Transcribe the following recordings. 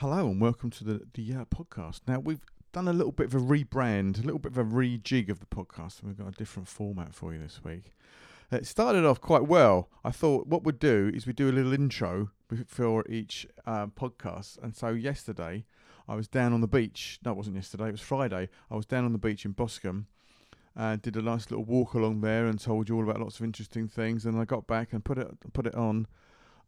Hello and welcome to the the uh, podcast. Now we've done a little bit of a rebrand, a little bit of a rejig of the podcast, and we've got a different format for you this week. It started off quite well. I thought what we'd do is we do a little intro for each uh, podcast. And so yesterday, I was down on the beach. No, it wasn't yesterday. It was Friday. I was down on the beach in Boscombe. Uh, did a nice little walk along there and told you all about lots of interesting things. And I got back and put it put it on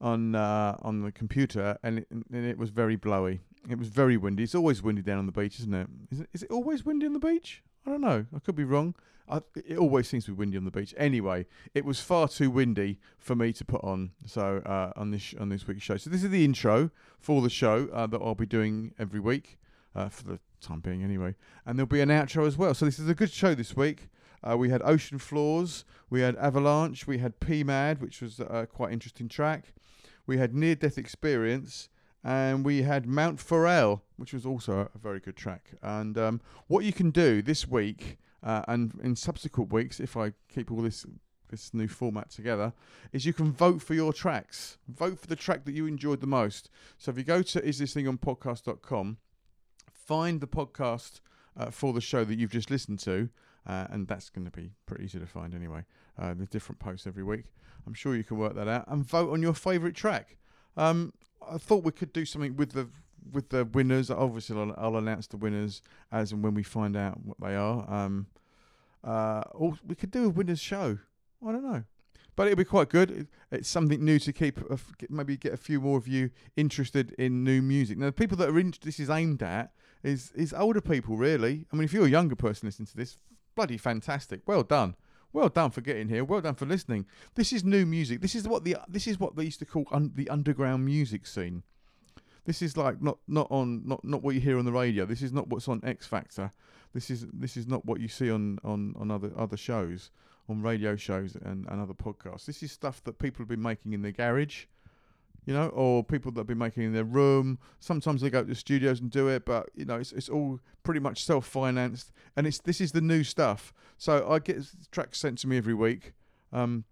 on uh, on the computer, and it, and it was very blowy. It was very windy. It's always windy down on the beach, isn't it? Is it, is it always windy on the beach? I don't know. I could be wrong. I, it always seems to be windy on the beach. Anyway, it was far too windy for me to put on. So uh, on this on this week's show. So this is the intro for the show uh, that I'll be doing every week uh, for the time being, anyway. And there'll be an outro as well. So this is a good show this week. Uh, we had Ocean Flaws, we had Avalanche, we had P Mad, which was a quite interesting track. We had Near Death Experience, and we had Mount Forel, which was also a very good track. And um, what you can do this week uh, and in subsequent weeks, if I keep all this this new format together, is you can vote for your tracks. Vote for the track that you enjoyed the most. So if you go to isthisthingOnPodcast.com, find the podcast uh, for the show that you've just listened to, uh, and that's going to be pretty easy to find anyway. Uh, there's different posts every week. I'm sure you can work that out and vote on your favourite track. Um, I thought we could do something with the with the winners. Obviously, I'll, I'll, announce the winners as and when we find out what they are. Um, uh, or we could do a winners show. I don't know, but it'll be quite good. It's something new to keep. Uh, maybe get a few more of you interested in new music. Now, the people that are in, this is aimed at is is older people. Really, I mean, if you're a younger person listening to this, bloody fantastic. Well done. Well done for getting here. Well done for listening. This is new music. This is what the this is what they used to call un, the underground music scene. This is like not not on not not what you hear on the radio. This is not what's on X Factor. This is this is not what you see on on on other other shows, on radio shows and, and other podcasts. This is stuff that people have been making in their garage, you know, or people that have been making in their room. Sometimes they go to the studios and do it, but you know, it's it's all pretty much self financed, and it's this is the new stuff. So I get tracks sent to me every week. Um,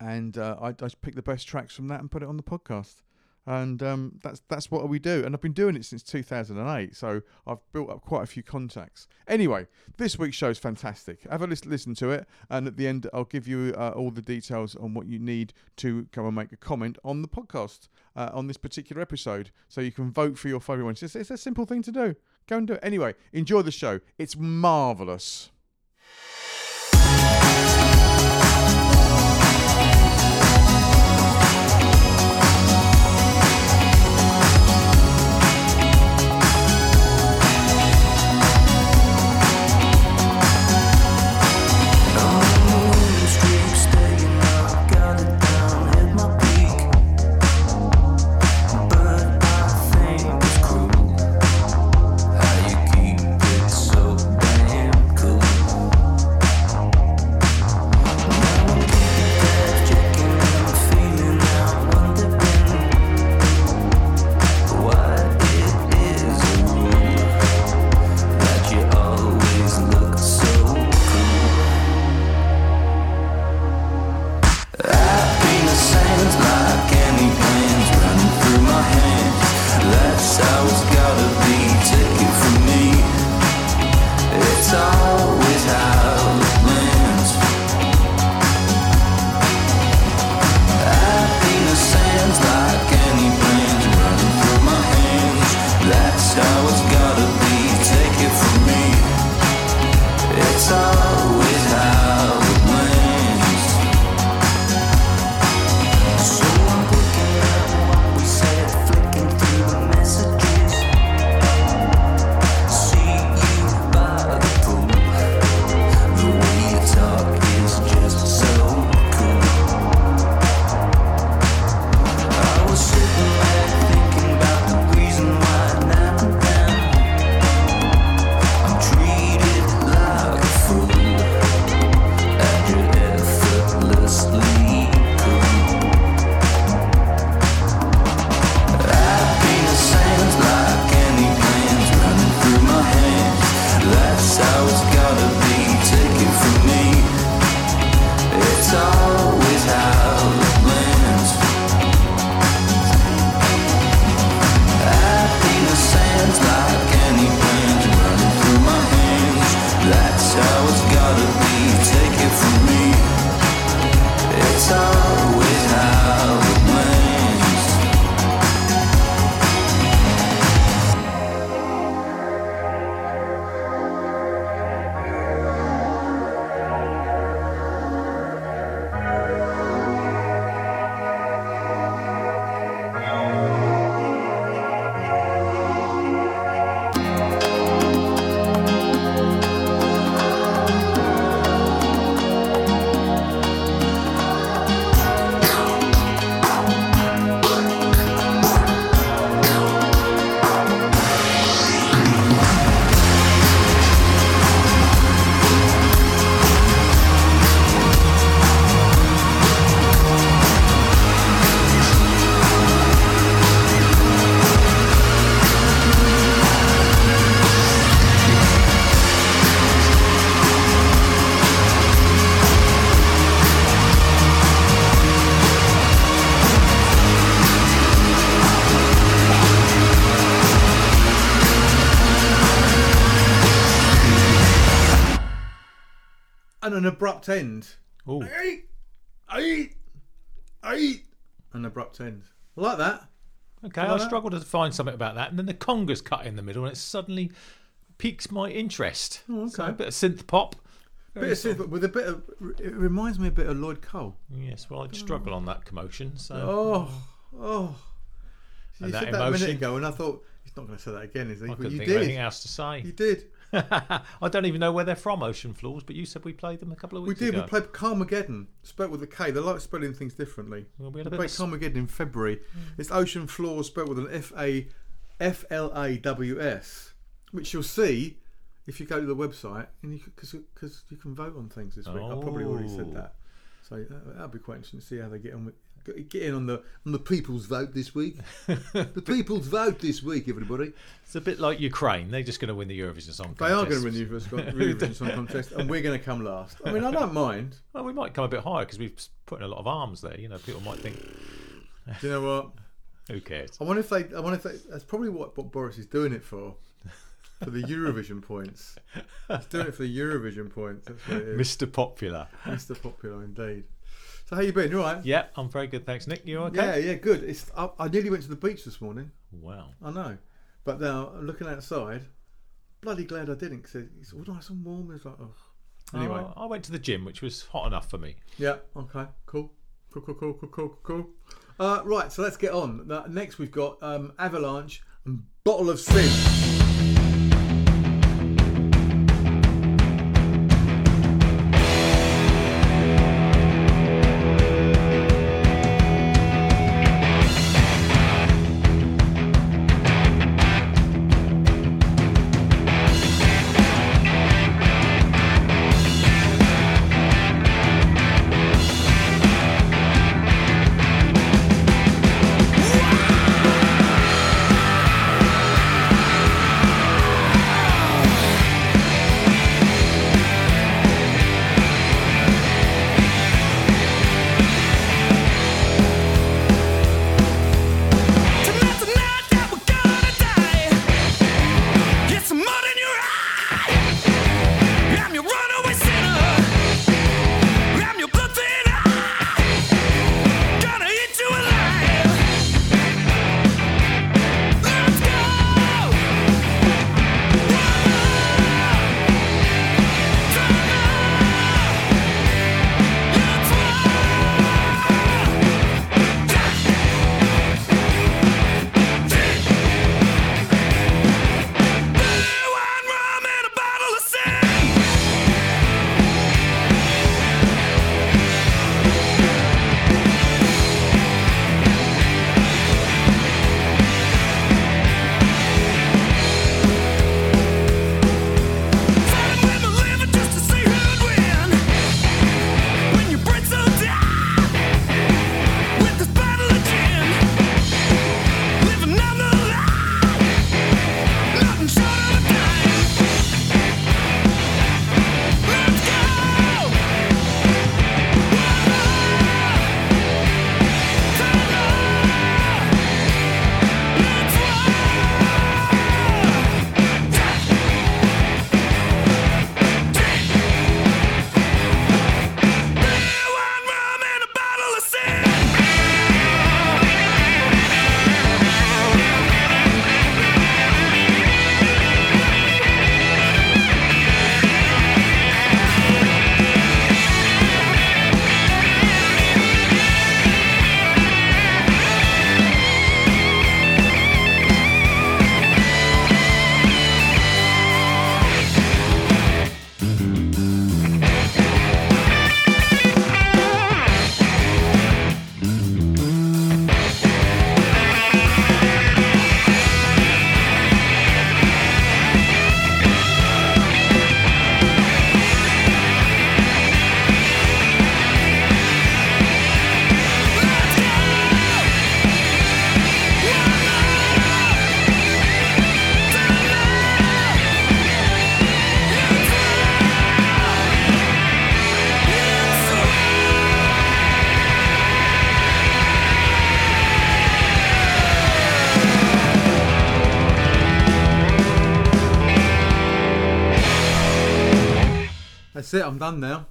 and uh, I, I pick the best tracks from that and put it on the podcast and um, that's that's what we do. And I've been doing it since 2008, so I've built up quite a few contacts. Anyway, this week's show is fantastic. Have a listen, listen to it, and at the end, I'll give you uh, all the details on what you need to come and make a comment on the podcast uh, on this particular episode, so you can vote for your favourite one. It's, it's a simple thing to do. Go and do it. Anyway, enjoy the show. It's marvelous. An abrupt end. Oh, eight, eight, an abrupt end. I like that. okay. like I struggled to find something about that, and then the congas cut in the middle, and it suddenly piques my interest. Oh, So okay. a bit of synth pop. A bit of synth, with a bit of. It reminds me a bit of Lloyd Cole. Yes, well, I'd struggle on that commotion. So Oh, oh. You And that said that a minute ago, and I thought he's not going to say that again, is he? I But couldn't you think of anything else to say. You did. I don't even know where they're from, Ocean Flaws, but you said we played them a couple of weeks ago. We did. We played Karmageddon, spelled with a K. They like spelling things differently. Well, we had We a bit played of Karmageddon in February. It's Ocean Flaws spelled with an F A F L A W S, which you'll see if you go to the website, and you because you can vote on things this week. I probably already said Oh. that, so uh, that'll be quite interesting to see how they get on with. Get get in on the on the people's vote this week. the people's vote this week, everybody. It's a bit like Ukraine. They're just going to win the Eurovision Song Contest. They are going to win the Eurovision Eurovision Song Contest, and we're going to come last. I mean, I don't mind. Well, we might come a bit higher because we've put in a lot of arms there. You know, people might think, Do you know what? who cares? I wonder if they. I wonder if they, that's probably what, what Boris is doing it for. For the Eurovision points. He's doing it for the Eurovision points. That's what it is. Mr. Popular. Mr. Popular indeed. So how you been? You all right? Yeah, I'm very good, thanks, Nick. You okay? Yeah, yeah, good. It's. I, I nearly went to the beach this morning. Wow. I know, but now looking outside, bloody glad I didn't because it's all nice and warm. It's like, oh. Anyway, I, I went to the gym, which was hot enough for me. yeah, okay, cool, cool, cool, cool, cool, cool, cool. Uh, right, so let's get on. Now, next, we've got um, Avalanche and Bottle of Sin. It. I'm done now.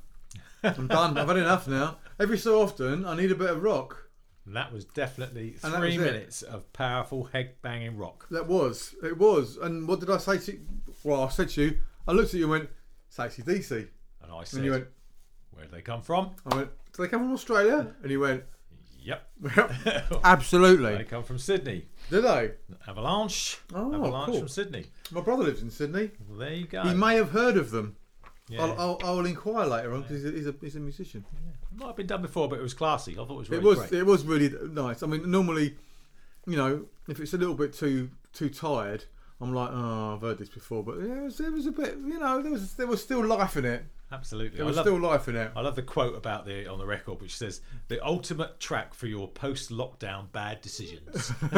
I'm done. I've had enough now. Every so often, I need a bit of rock. And that was definitely And that three was it. minutes of powerful head banging rock. That was. It was. And what did I say to you? Well, I said to you, I looked at you and went, it's AC/DC. And I said, And you went, Where do they come from? I went, do they come from Australia? And you went, Yep. Absolutely. They absolutely. come from Sydney. Do they? Avalanche. Oh, Avalanche cool. from Sydney. My brother lives in Sydney. Well, there you go. He may have heard of them. Yeah. I'll, I'll, I'll inquire later on because he's, a, he's, a, he's a musician. It might have been done before, but it was classy. I thought it was really it was great. it was really nice. I mean, normally, you know, if it's a little bit too too tired, I'm like, oh, I've heard this before. But yeah, it was, it was a bit, you know, there was there was still life in it. Absolutely. There I was love, still life in it. I love the quote about the on the record, which says, "The ultimate track for your post-lockdown bad decisions."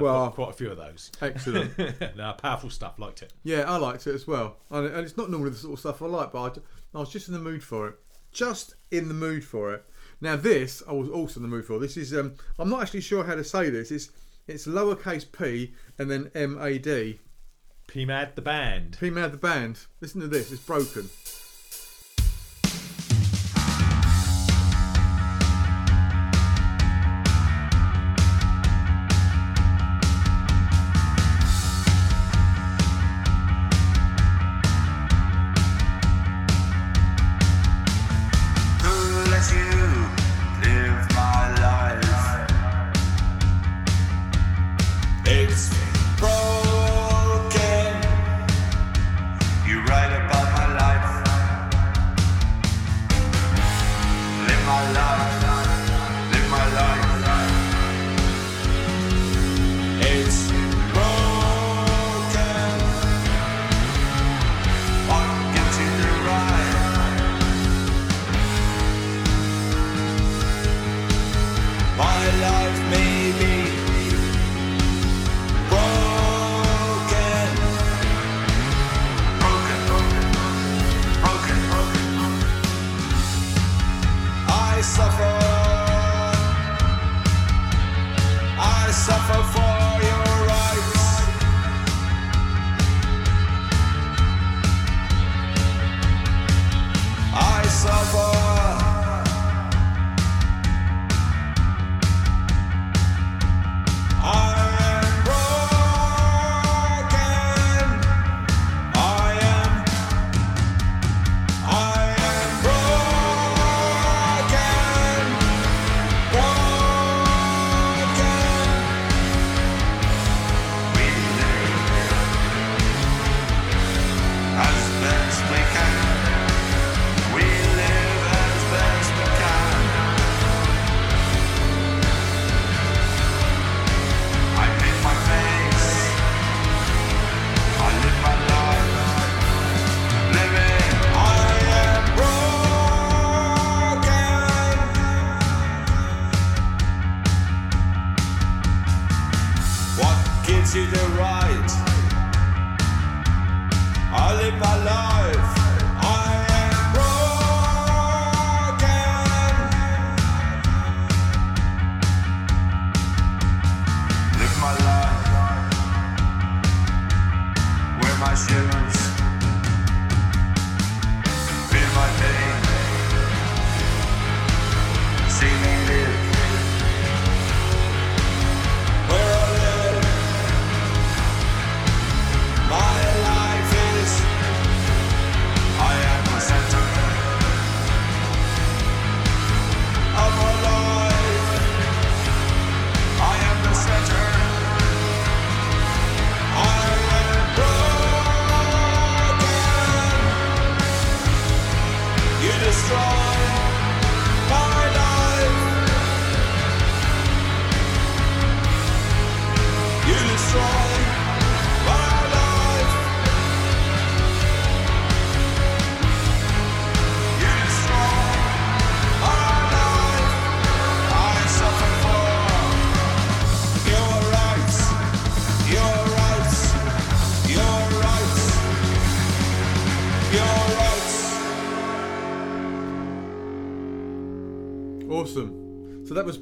Well- got quite a few of those. Excellent. no, powerful stuff. Liked it. Yeah, I liked it as well. And, and it's not normally the sort of stuff I like, but I was just in the mood for it. Just in the mood for it. Now this, I was also in the mood for. This is, um, I'm not actually sure how to say this. It's it's lowercase p and then M A D. PMAD the band. P Mad the band. Listen to this. It's broken. Live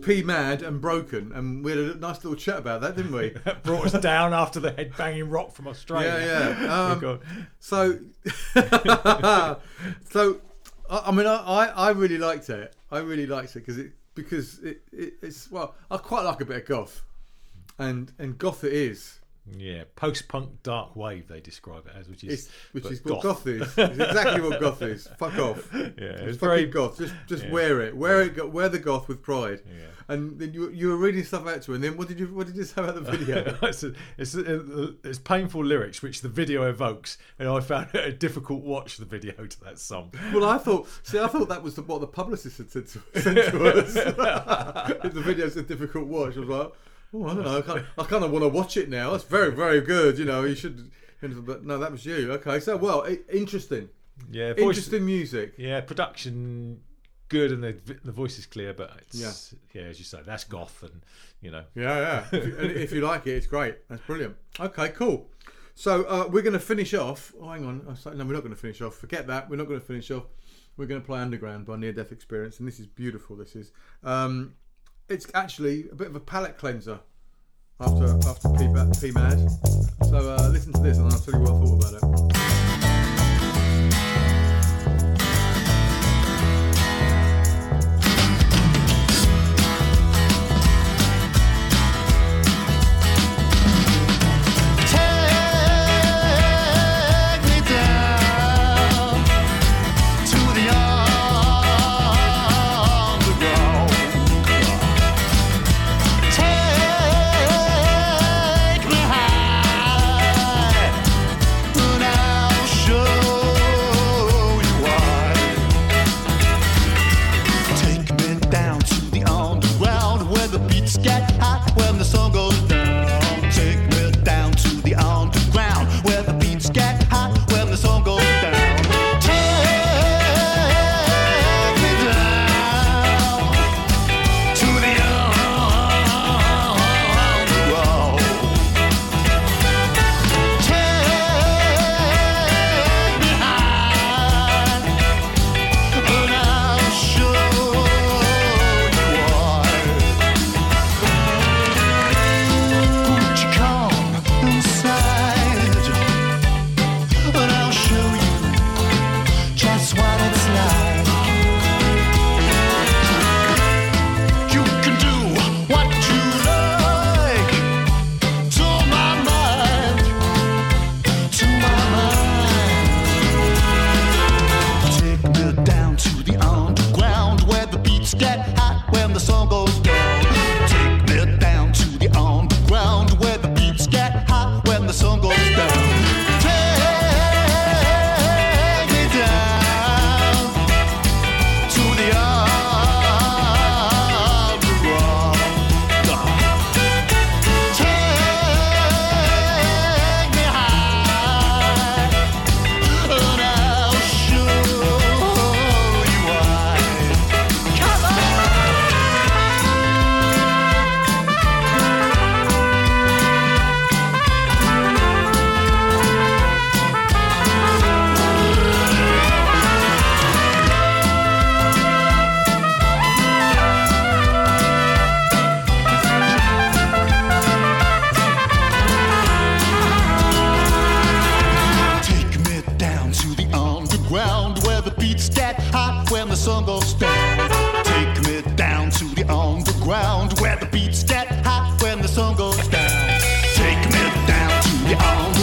P Mad and Broken, and we had a nice little chat about that, didn't we? Brought us down after the head banging rock from Australia. Yeah, yeah. Oh, Um, God. So, so I, I mean, I, I, I really liked it. I really liked it because it because it, it it's well, I quite like a bit of goth, and and goth it is. Yeah, post-punk dark wave they describe it as, which is It's, which is what goth. goth is. It's exactly what goth is. Fuck off. Yeah, It's very goth. Just just yeah. wear it. Wear it. Wear the goth with pride. Yeah. And then you you were reading stuff out to, her, and then what did you what did you say about the video? it's, a, it's, a, it's painful lyrics which the video evokes, and I found it a difficult watch. The video to that song. well, I thought. See, I thought that was the, what the publicist had said to, sent to us. the video's a difficult watch. I was like, oh, I don't know. I kind of, I kind of want to watch it now. It's very very good. You know, you should. But no, that was you. Okay, so well, interesting, Yeah, voice, interesting music. Yeah, production good, and the the voice is clear, but it's yeah. as you say, that's goth, and you know, Yeah, yeah. If you, if you like it, it's great. That's brilliant. Okay, cool. So uh, we're going to finish off. Oh, hang on. Was no, we're not going to finish off. Forget that. We're not going to finish off. We're going to play Underground by Near Death Experience, and this is beautiful. This is. Um, it's actually a bit of a palate cleanser after after P, Mad. So uh, listen to this, and I'll tell you what I thought about it.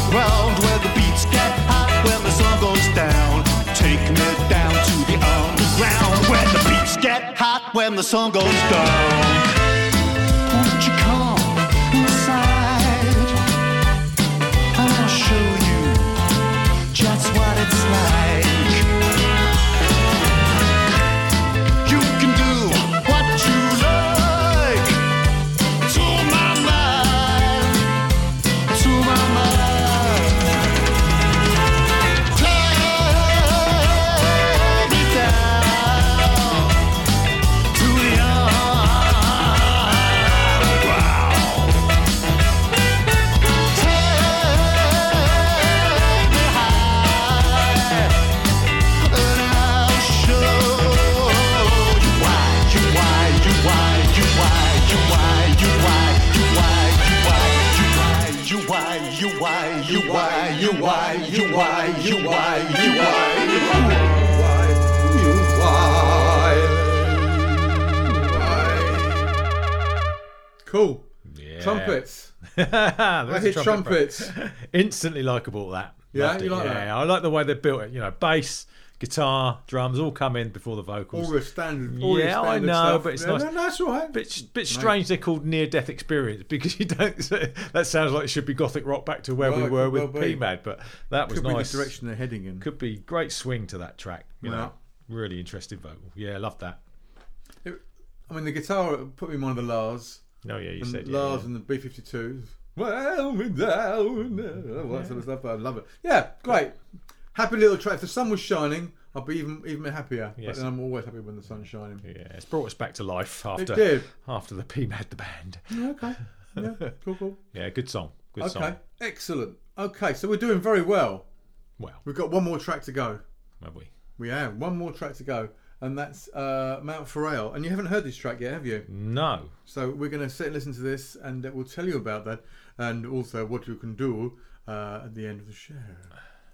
Underground where the beats get hot when the sun goes down. Take me down to the underground where the beats get hot when the sun goes down. why, you why, you why, you why, you why, you why, you why, you why. Cool. Yeah. Trumpets. I hit trumpet trumpets. Instantly likable that. Yeah, you it. like yeah, that. I like the way they built it. You know, bass guitar, drums all come in before the vocals. All the standard. All Yeah, I know, stuff. but it's yeah, nice. No, that's all right. bit bit strange they're called near death experience because you don't. That sounds like it should be gothic rock back to where Well, we were with well be. PMAD, but that was Could be nice. the direction they're heading in. Could be great swing to that track. You Yeah. know, really interesting vocal. Yeah, love that. I mean, the guitar put me in one of the La's. No, yeah, you and said La's yeah. and the B52s. Well, me down. All that sort of stuff. I love it. Yeah, great. Happy little track. If the sun was shining, I'd be even even happier. Yes. But then I'm always happy when the sun's shining. Yeah, it's brought us back to life after after the PMAD the band. Okay. Yeah, cool, cool. Yeah, good song. Good Okay, song. excellent. Okay, so we're doing very well. Well, We've got one more track to go. have we? We have one more track to go, and that's uh, Mount Forel. And you haven't heard this track yet, have you? No. So we're going to sit and listen to this, and uh, we'll tell you about that, and also what you can do uh, at the end of the show.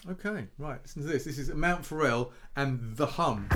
Okay, right. Listen to this. This is Mount Forel and the Hum.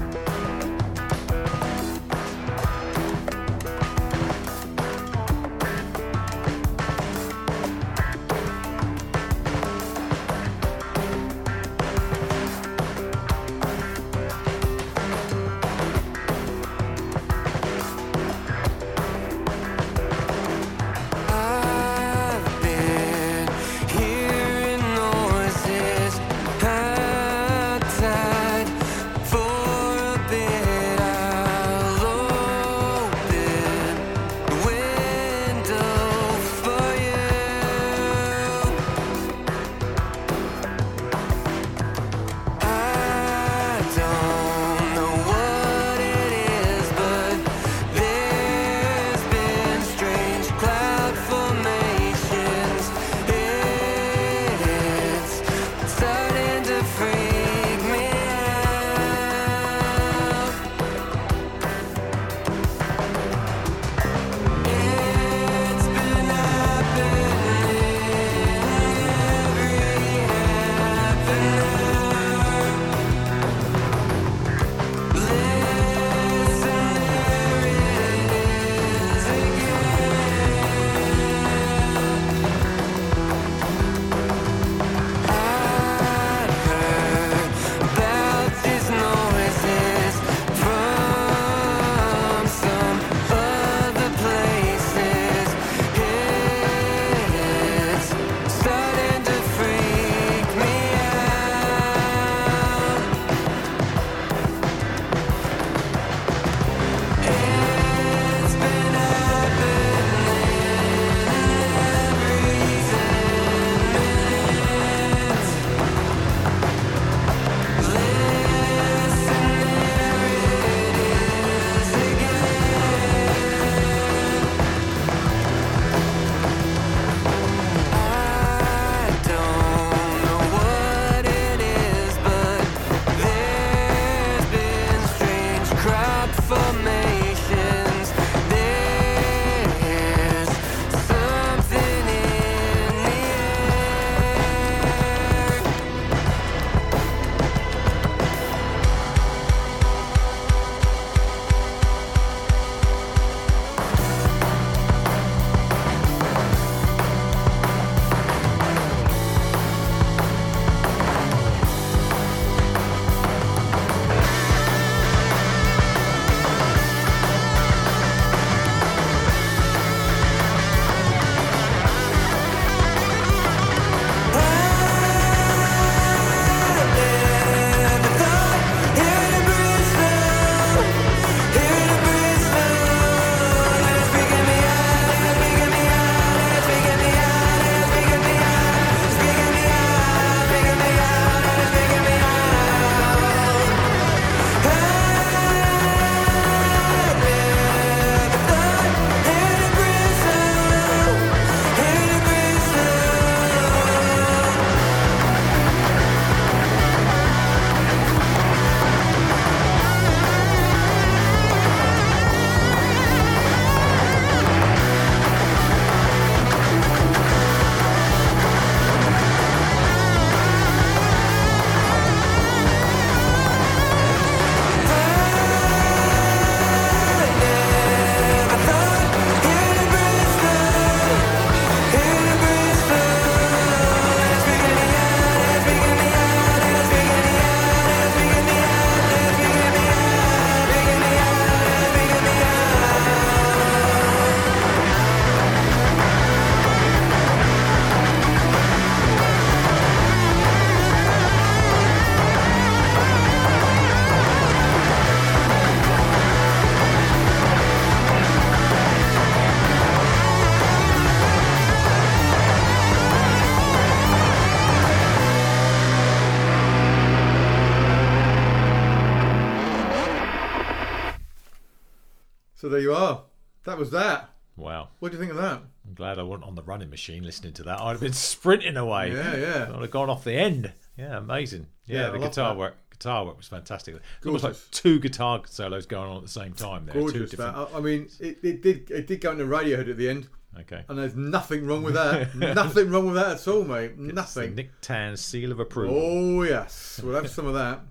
That was that. Wow. What do you think of that? I'm glad I wasn't on the running machine listening to that. I'd have been sprinting away. Yeah, yeah. I'd have gone off the end. Yeah, amazing. Yeah, Yeah, the guitar that. work. Guitar work was fantastic. It's almost like two guitar solos going on at the same time. There, two different. That. I, mean, it, it did it did go into Radiohead at the end, Okay. and there's nothing wrong with that. nothing wrong with that at all, mate. Nothing. Nick Tan seal of approval. Oh yes, we'll have some of that.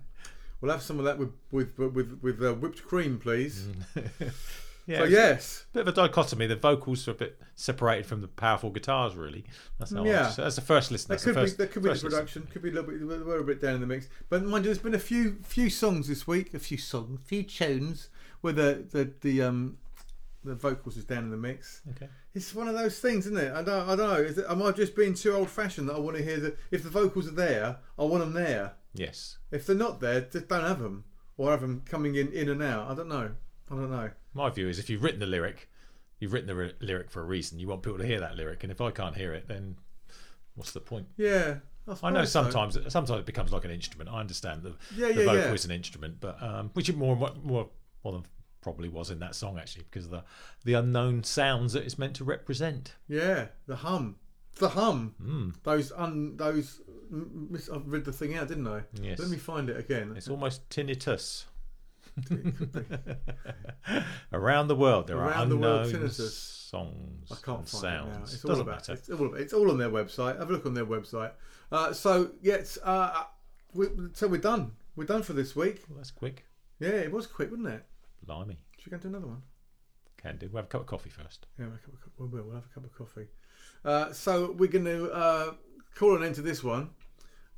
We'll have some of that with with with with uh, whipped cream, please. yeah, So yes, a bit of a dichotomy. The vocals are a bit separated from the powerful guitars. Really, that's how. Yeah. That's the first listen. that could be first, that could be the first listen. production. Could be a little bit. We're a bit down in the mix, but mind you, there's been a few few songs this week. A few songs, a few tunes where the the the um the vocals is down in the mix. Okay. It's one of those things, isn't it? I don't, I don't know. Is it, am I just being too old fashioned that I want to hear the if the vocals are there, I want them there. Yes. If they're not there, just don't have them or have them coming in in and out. I don't know. I don't know. My view is if you've written the lyric, you've written the lyric for a reason. You want people to hear that lyric, and if I can't hear it, then what's the point? Yeah, I know suppose so. sometimes sometimes it becomes like an instrument. I understand the, Yeah, the yeah, vocal yeah. is an instrument, but um, which it more more more than probably was in that song actually because of the the unknown sounds that it's meant to represent. Yeah, the hum, the hum. Mm. Those un those. m- Miss, I've read the thing out, didn't I? Yes. Let me find it again. It's almost tinnitus. Around the world, there Around are the world, unknown tinnitus. songs I can't and find it now. It's all Doesn't about. matter. It's all, it's all on their website. Have a look on their website. Uh, so yes, uh, we, so we're done. We're done for this week. Well, that's quick. Yeah, it was quick, wasn't it? Blimey. Should we go and do another one? Can do. We'll have a cup of coffee first. Yeah, we'll have a cup of, co- we will. We'll have a cup of coffee. Uh, so we're going to uh, call an end to this one,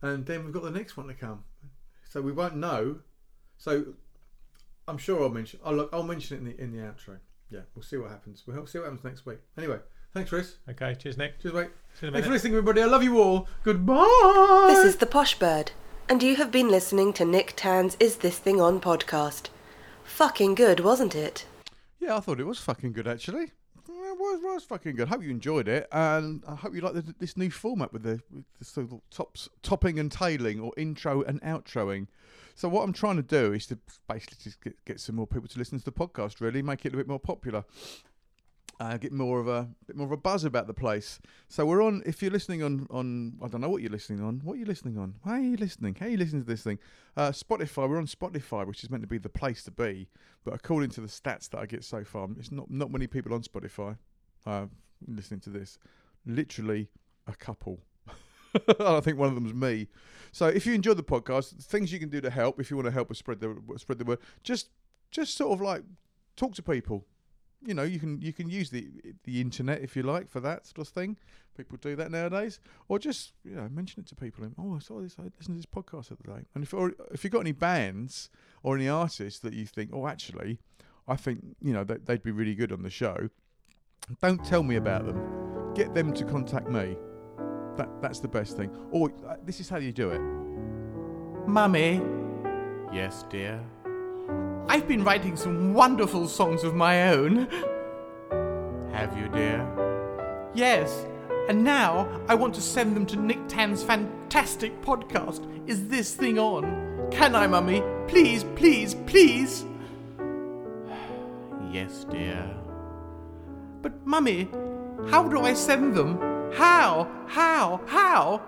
and then we've got the next one to come. So we won't know. So I'm sure I'll mention. I'll look. I'll mention it in the in the outro. Yeah, we'll see what happens. We'll see what happens next week. Anyway, thanks, Chris. Okay. Cheers, Nick. Cheers, mate. See you in a Thanks for minute. listening, everybody. I love you all. Goodbye. This is the Posh Bird, and you have been listening to Nick Tan's Is This Thing On podcast. Fucking good, wasn't it? Yeah, I thought it was fucking good actually. It was, was fucking good. Hope you enjoyed it, and I hope you like the, this new format with the with the sort of tops, topping and tailing, or intro and outroing. So what I'm trying to do is to basically just get, get some more people to listen to the podcast. Really, make it a bit more popular. Uh, get more of a bit more of a buzz about the place. So we're on. If you're listening on on, I don't know what you're listening on. What are you listening on? Why are you listening? How are you listening to this thing? Uh, Spotify. We're on Spotify, which is meant to be the place to be. But according to the stats that I get so far, it's not not many people on Spotify uh, listening to this. Literally a couple. I think one of them's me. So if you enjoy the podcast, things you can do to help if you want to help us spread the spread the word, just just sort of like talk to people. You know, you can you can use the the internet if you like for that sort of thing. People do that nowadays, or just you know mention it to people. And, oh, I saw this. I listened to this podcast the other day. And if or if you've got any bands or any artists that you think, oh, actually, I think you know that they'd be really good on the show. Don't tell me about them. Get them to contact me. That that's the best thing. Or uh, this is how you do it. Mummy. Yes, dear. I've been writing some wonderful songs of my own. Have you, dear? Yes, and now I want to send them to Nick Tan's fantastic podcast. Is this thing on? Can I, Mummy? Please, please, please. Yes, dear. But, Mummy, how do I send them? How? How? How?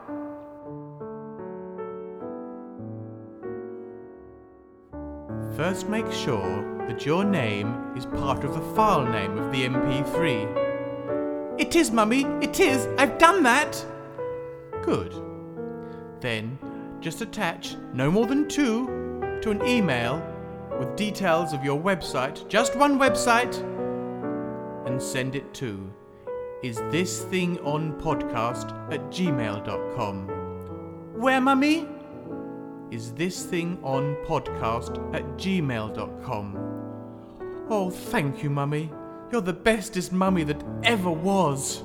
First, make sure that your name is part of the file name of the MP3. It is, Mummy, it is. I've done that. Good. Then, just attach no more than two to an email with details of your website, just one website, and send it to is this thing on podcast at gmail.com. Where, mummy? Is this thing on podcast at gmail.com. Oh, thank you, mummy. You're the bestest mummy that ever was.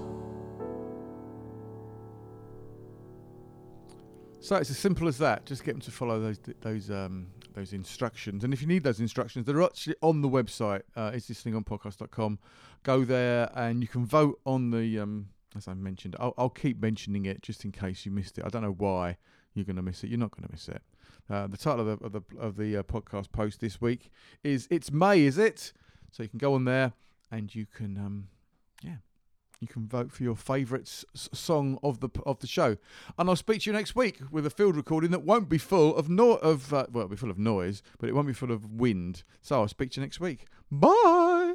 So it's as simple as that. Just get them to follow those those um, those instructions. And if you need those instructions, they're actually on the website. Uh, is this thing on podcast.com. Go there and you can vote on the. Um, as I mentioned, I'll, I'll keep mentioning it just in case you missed it. I don't know why you're going to miss it. You're not going to miss it. Uh, the title of the of the, of the uh, podcast post this week is "It's May, is it?" So you can go on there and you can, um, yeah, you can vote for your favourite song of the of the show. And I'll speak to you next week with a field recording that won't be full of no of uh, well, it'll be full of noise, but it won't be full of wind. So I'll speak to you next week. Bye.